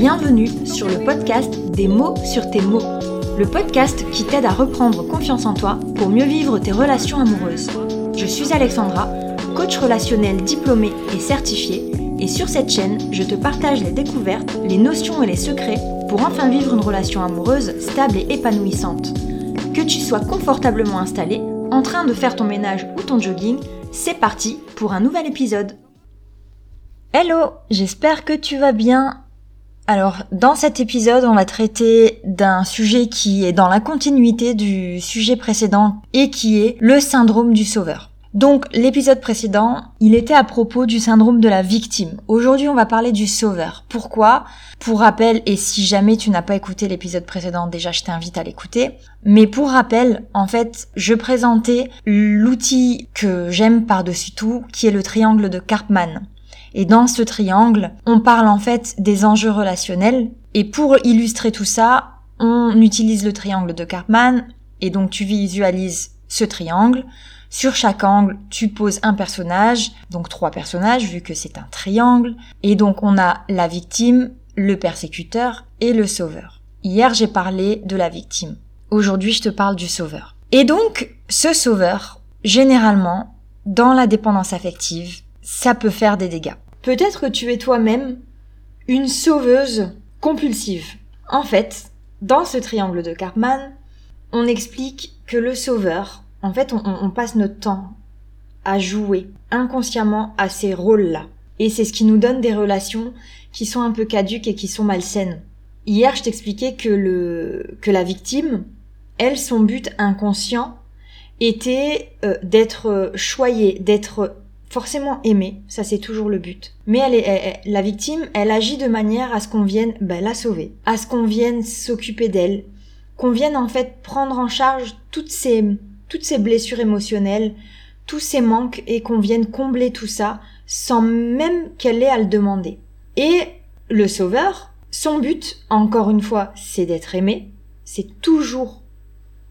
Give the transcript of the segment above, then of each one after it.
Bienvenue sur le podcast Des mots sur tes mots, le podcast qui t'aide à reprendre confiance en toi pour mieux vivre tes relations amoureuses. Je suis Alexandra, coach relationnel diplômé et certifié, et sur cette chaîne, je te partage les découvertes, les notions et les secrets pour enfin vivre une relation amoureuse stable et épanouissante. Que tu sois confortablement installé, en train de faire ton ménage ou ton jogging, c'est parti pour un nouvel épisode. Hello, j'espère que tu vas bien. Alors, dans cet épisode, on va traiter d'un sujet qui est dans la continuité du sujet précédent et qui est le syndrome du sauveur. Donc, l'épisode précédent, il était à propos du syndrome de la victime. Aujourd'hui, on va parler du sauveur. Pourquoi? Pour rappel, et si jamais tu n'as pas écouté l'épisode précédent, déjà, je t'invite à l'écouter. Mais pour rappel, en fait, je présentais l'outil que j'aime par-dessus tout, qui est le triangle de Karpman. Et dans ce triangle, on parle en fait des enjeux relationnels. Et pour illustrer tout ça, on utilise le triangle de Karpman. Et donc tu visualises ce triangle. Sur chaque angle, tu poses un personnage, donc trois personnages vu que c'est un triangle. Et donc on a la victime, le persécuteur et le sauveur. Hier j'ai parlé de la victime. Aujourd'hui je te parle du sauveur. Et donc ce sauveur, généralement, dans la dépendance affective, ça peut faire des dégâts. Peut-être que tu es toi-même une sauveuse compulsive. En fait, dans ce triangle de Karpman, on explique que le sauveur, en fait, on, passe notre temps à jouer inconsciemment à ces rôles-là. Et c'est ce qui nous donne des relations qui sont un peu caduques et qui sont malsaines. Hier, je t'expliquais que le, que la victime, elle, son but inconscient était euh, d'être choyée, d'être forcément aimer, ça c'est toujours le but. Mais elle est, la victime, elle agit de manière à ce qu'on vienne ben, la sauver, à ce qu'on vienne s'occuper d'elle, qu'on vienne en fait prendre en charge toutes ces, toutes ces blessures émotionnelles, tous ces manques et qu'on vienne combler tout ça sans même qu'elle ait à le demander. Et le sauveur, son but, encore une fois, c'est d'être aimé. C'est toujours,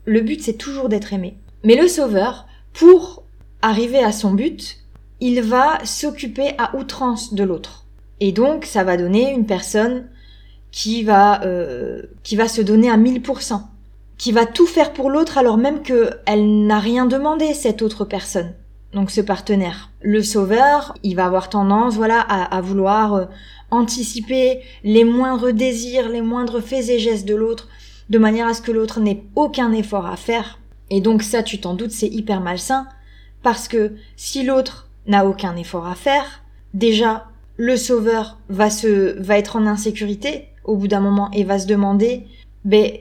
le but c'est toujours d'être aimé. Mais le sauveur, pour arriver à son but, il va s'occuper à outrance de l'autre. Et donc, ça va donner une personne qui va, euh, qui va se donner à 1000%, qui va tout faire pour l'autre alors même qu'elle n'a rien demandé, cette autre personne. Donc ce partenaire. Le sauveur, il va avoir tendance, voilà, à, vouloir euh, anticiper les moindres désirs, les moindres faits et gestes de l'autre, de manière à ce que l'autre n'ait aucun effort à faire. Et donc ça, tu t'en doutes, c'est hyper malsain, parce que si l'autre n'a aucun effort à faire. Déjà, le sauveur va se, va être en insécurité au bout d'un moment et va se demander, ben,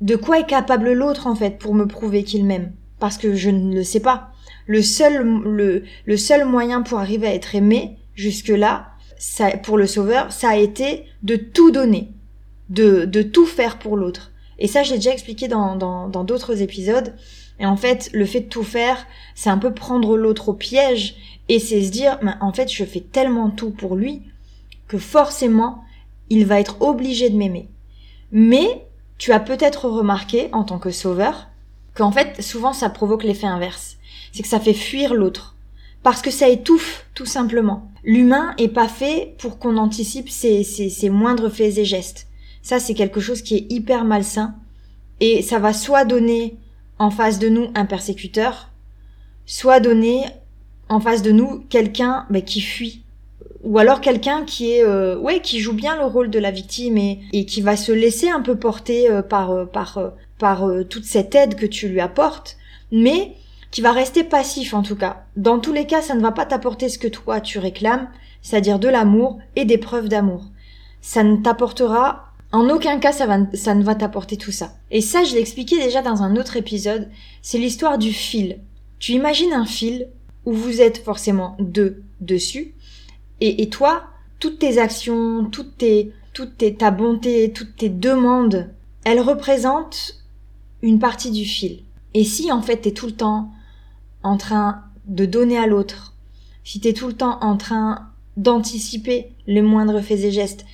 de quoi est capable l'autre en fait pour me prouver qu'il m'aime? Parce que je ne le sais pas. Le seul, le, le seul moyen pour arriver à être aimé jusque là, ça, pour le sauveur, ça a été de tout donner, de, de tout faire pour l'autre. Et ça, j'ai déjà expliqué dans, dans, dans d'autres épisodes. Et en fait, le fait de tout faire, c'est un peu prendre l'autre au piège et c'est se dire, en fait, je fais tellement tout pour lui que forcément, il va être obligé de m'aimer. Mais tu as peut-être remarqué, en tant que sauveur, qu'en fait, souvent, ça provoque l'effet inverse. C'est que ça fait fuir l'autre. Parce que ça étouffe, tout simplement. L'humain est pas fait pour qu'on anticipe ses, ses, ses moindres faits et gestes. Ça, c'est quelque chose qui est hyper malsain. Et ça va soit donner en face de nous un persécuteur, soit donner en face de nous quelqu'un bah, qui fuit. Ou alors quelqu'un qui est euh, ouais qui joue bien le rôle de la victime et, et qui va se laisser un peu porter euh, par euh, par euh, par toute cette aide que tu lui apportes mais qui va rester passif en tout cas. Dans tous les cas ça ne va pas t'apporter ce que toi tu réclames c'est-à-dire de l'amour et des preuves d'amour. Ça ne t'apportera en aucun cas ça ne va t'apporter tout ça. Et ça je l'ai expliqué déjà dans un autre épisode. C'est l'histoire du fil. Tu imagines un fil où vous êtes forcément deux dessus, et, toi, toutes tes actions, toutes tes, toutes tes, ta bonté, toutes tes demandes, elles représentent une partie du fil. Et si en fait t'es tout le temps en train de donner à l'autre, si t'es tout le temps en train d'anticiper les moindres faits et gestes,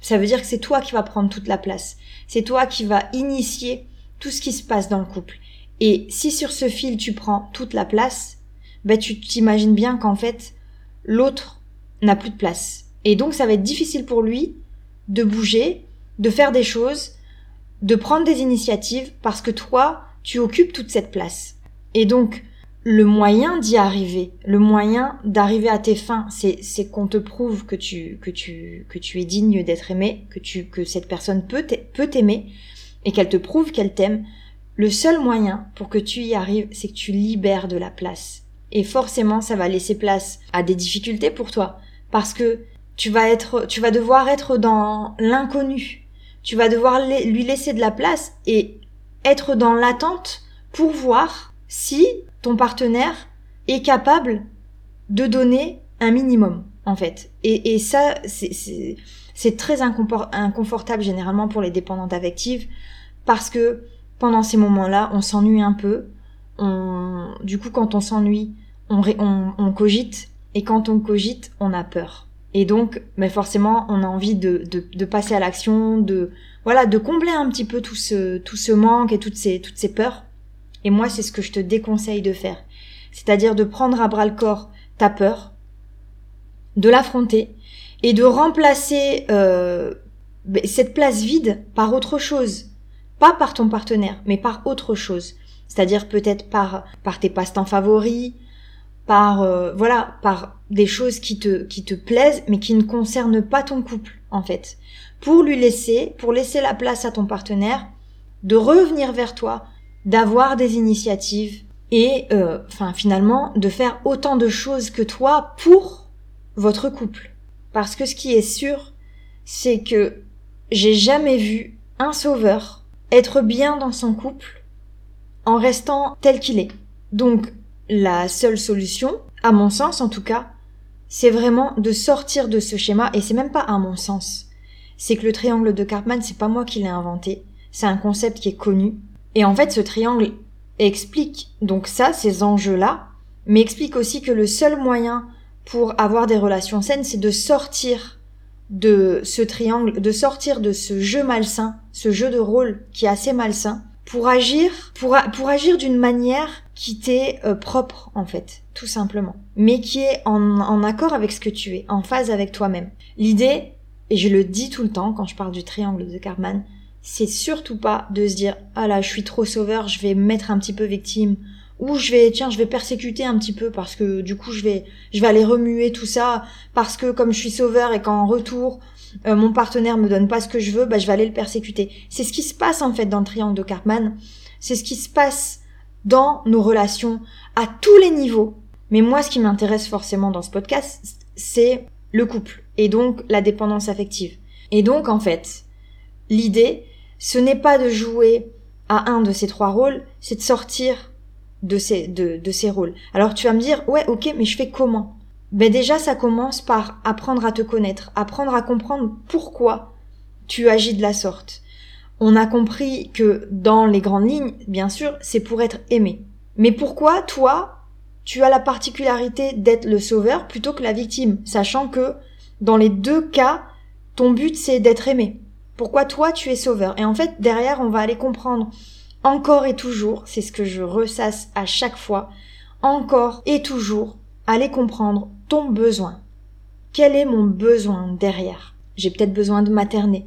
ça veut dire que c'est toi qui vas prendre toute la place. C'est toi qui vas initier tout ce qui se passe dans le couple. Et si sur ce fil tu prends toute la place, ben tu t'imagines bien qu'en fait, l'autre n'a plus de place. Et donc ça va être difficile pour lui de bouger, de faire des choses, de prendre des initiatives parce que toi, tu occupes toute cette place. Et donc, le moyen d'y arriver, le moyen d'arriver à tes fins, c'est, qu'on te prouve que tu, que tu, que tu es digne d'être aimé, que tu, que cette personne peut, peut t'aimer et qu'elle te prouve qu'elle t'aime. Le seul moyen pour que tu y arrives, c'est que tu libères de la place. Et forcément, ça va laisser place à des difficultés pour toi. Parce que tu vas être, tu vas devoir être dans l'inconnu. Tu vas devoir lui laisser de la place et être dans l'attente pour voir si ton partenaire est capable de donner un minimum, en fait. Et, et ça, c'est très inconfortable généralement pour les dépendantes affectives parce que pendant ces moments-là, on s'ennuie un peu. On, du coup, quand on s'ennuie, on, on, on, cogite. Et quand on cogite, on a peur. Et donc, mais forcément, on a envie de, de, de passer à l'action, de voilà, de combler un petit peu tout ce tout ce manque et toutes ces toutes ces peurs. Et moi, c'est ce que je te déconseille de faire. C'est-à-dire de prendre à bras le corps ta peur, de l'affronter et de remplacer euh, ben, cette place vide par autre chose. Pas par ton partenaire, mais par autre chose. C'est-à-dire peut-être par, par tes passe-temps favoris, par euh, voilà, par des choses qui te qui te plaisent mais qui ne concernent pas ton couple en fait. Pour lui laisser, pour laisser la place à ton partenaire de revenir vers toi d'avoir des initiatives et euh, enfin finalement de faire autant de choses que toi pour votre couple. Parce que ce qui est sûr, c'est que j'ai jamais vu un sauveur être bien dans son couple en restant tel qu'il est. Donc la seule solution, à mon sens en tout cas, c'est vraiment de sortir de ce schéma et c'est même pas à mon sens. C'est que le triangle de Karpman, c'est pas moi qui l'ai inventé, c'est un concept qui est connu et en fait, ce triangle explique donc ça, ces enjeux-là, mais explique aussi que le seul moyen pour avoir des relations saines, c'est de sortir de ce triangle, de sortir de ce jeu malsain, ce jeu de rôle qui est assez malsain, pour agir, pour, pour agir d'une manière qui t'est euh, propre en fait, tout simplement, mais qui est en, en accord avec ce que tu es, en phase avec toi-même. L'idée, et je le dis tout le temps quand je parle du triangle de Karman, c'est surtout pas de se dire ah là je suis trop sauveur, je vais me mettre un petit peu victime ou je vais tiens je vais persécuter un petit peu parce que du coup je vais je vais aller remuer tout ça parce que comme je suis sauveur et qu'en retour euh, mon partenaire me donne pas ce que je veux, bah je vais aller le persécuter. C'est ce qui se passe en fait dans le triangle de Cartman. C'est ce qui se passe dans nos relations à tous les niveaux. Mais moi ce qui m'intéresse forcément dans ce podcast, c'est le couple et donc la dépendance affective. Et donc en fait, l'idée ce n'est pas de jouer à un de ces trois rôles, c'est de sortir de ces, de, de ces rôles. Alors tu vas me dire, ouais, ok, mais je fais comment? Ben déjà, ça commence par apprendre à te connaître, apprendre à comprendre pourquoi tu agis de la sorte. On a compris que dans les grandes lignes, bien sûr, c'est pour être aimé. Mais pourquoi toi, tu as la particularité d'être le sauveur plutôt que la victime, sachant que dans les deux cas, ton but c'est d'être aimé? Pourquoi toi tu es sauveur Et en fait, derrière, on va aller comprendre encore et toujours, c'est ce que je ressasse à chaque fois, encore et toujours, aller comprendre ton besoin. Quel est mon besoin derrière? J'ai peut-être besoin de materner.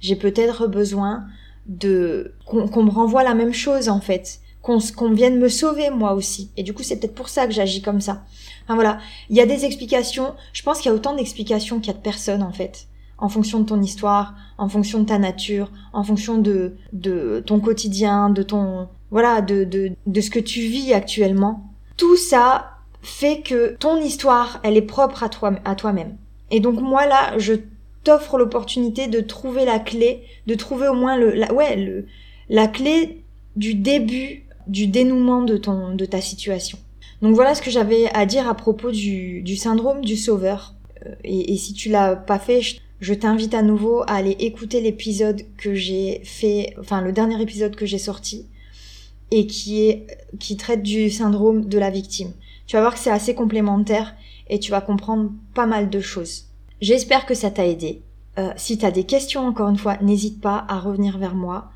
J'ai peut-être besoin de qu'on me renvoie la même chose en fait, qu'on qu'on vienne me sauver moi aussi. Et du coup, c'est peut-être pour ça que j'agis comme ça. Enfin voilà, il y a des explications. Je pense qu'il y a autant d'explications qu'il y a de personnes en fait en fonction de ton histoire, en fonction de ta nature, en fonction de, de ton quotidien, de ton, voilà, de, de, de ce que tu vis actuellement. Tout ça fait que ton histoire, elle est propre à toi, à toi-même. Et donc moi là, je t'offre l'opportunité de trouver la clé, de trouver au moins le, la, ouais, le, la clé du début, du dénouement de ton, de ta situation. Donc voilà ce que j'avais à dire à propos du, du syndrome du sauveur. Euh, et, et si tu l'as pas fait, je je t'invite à nouveau à aller écouter l'épisode que j'ai fait, enfin le dernier épisode que j'ai sorti et qui est qui traite du syndrome de la victime. Tu vas voir que c'est assez complémentaire et tu vas comprendre pas mal de choses. J'espère que ça t'a aidé. Euh, si tu as des questions encore une fois, n'hésite pas à revenir vers moi,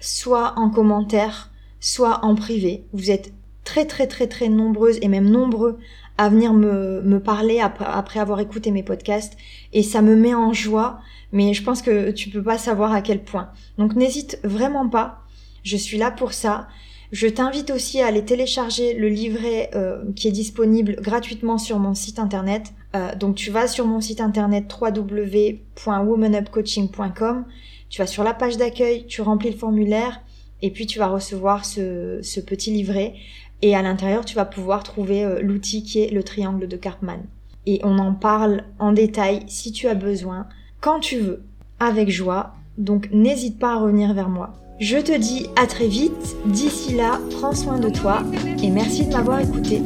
soit en commentaire, soit en privé. Vous êtes très très très très nombreuses et même nombreux à venir me, me parler après, après avoir écouté mes podcasts et ça me met en joie mais je pense que tu peux pas savoir à quel point. Donc n'hésite vraiment pas, je suis là pour ça. Je t'invite aussi à aller télécharger le livret euh, qui est disponible gratuitement sur mon site internet. Euh, donc tu vas sur mon site internet www.womanupcoaching.com, tu vas sur la page d'accueil, tu remplis le formulaire et puis tu vas recevoir ce, ce petit livret et à l'intérieur tu vas pouvoir trouver euh, l'outil qui est le triangle de Karpman. Et on en parle en détail si tu as besoin quand tu veux, avec joie, donc n'hésite pas à revenir vers moi. Je te dis à très vite, d'ici là, prends soin de toi et merci de m'avoir écouté.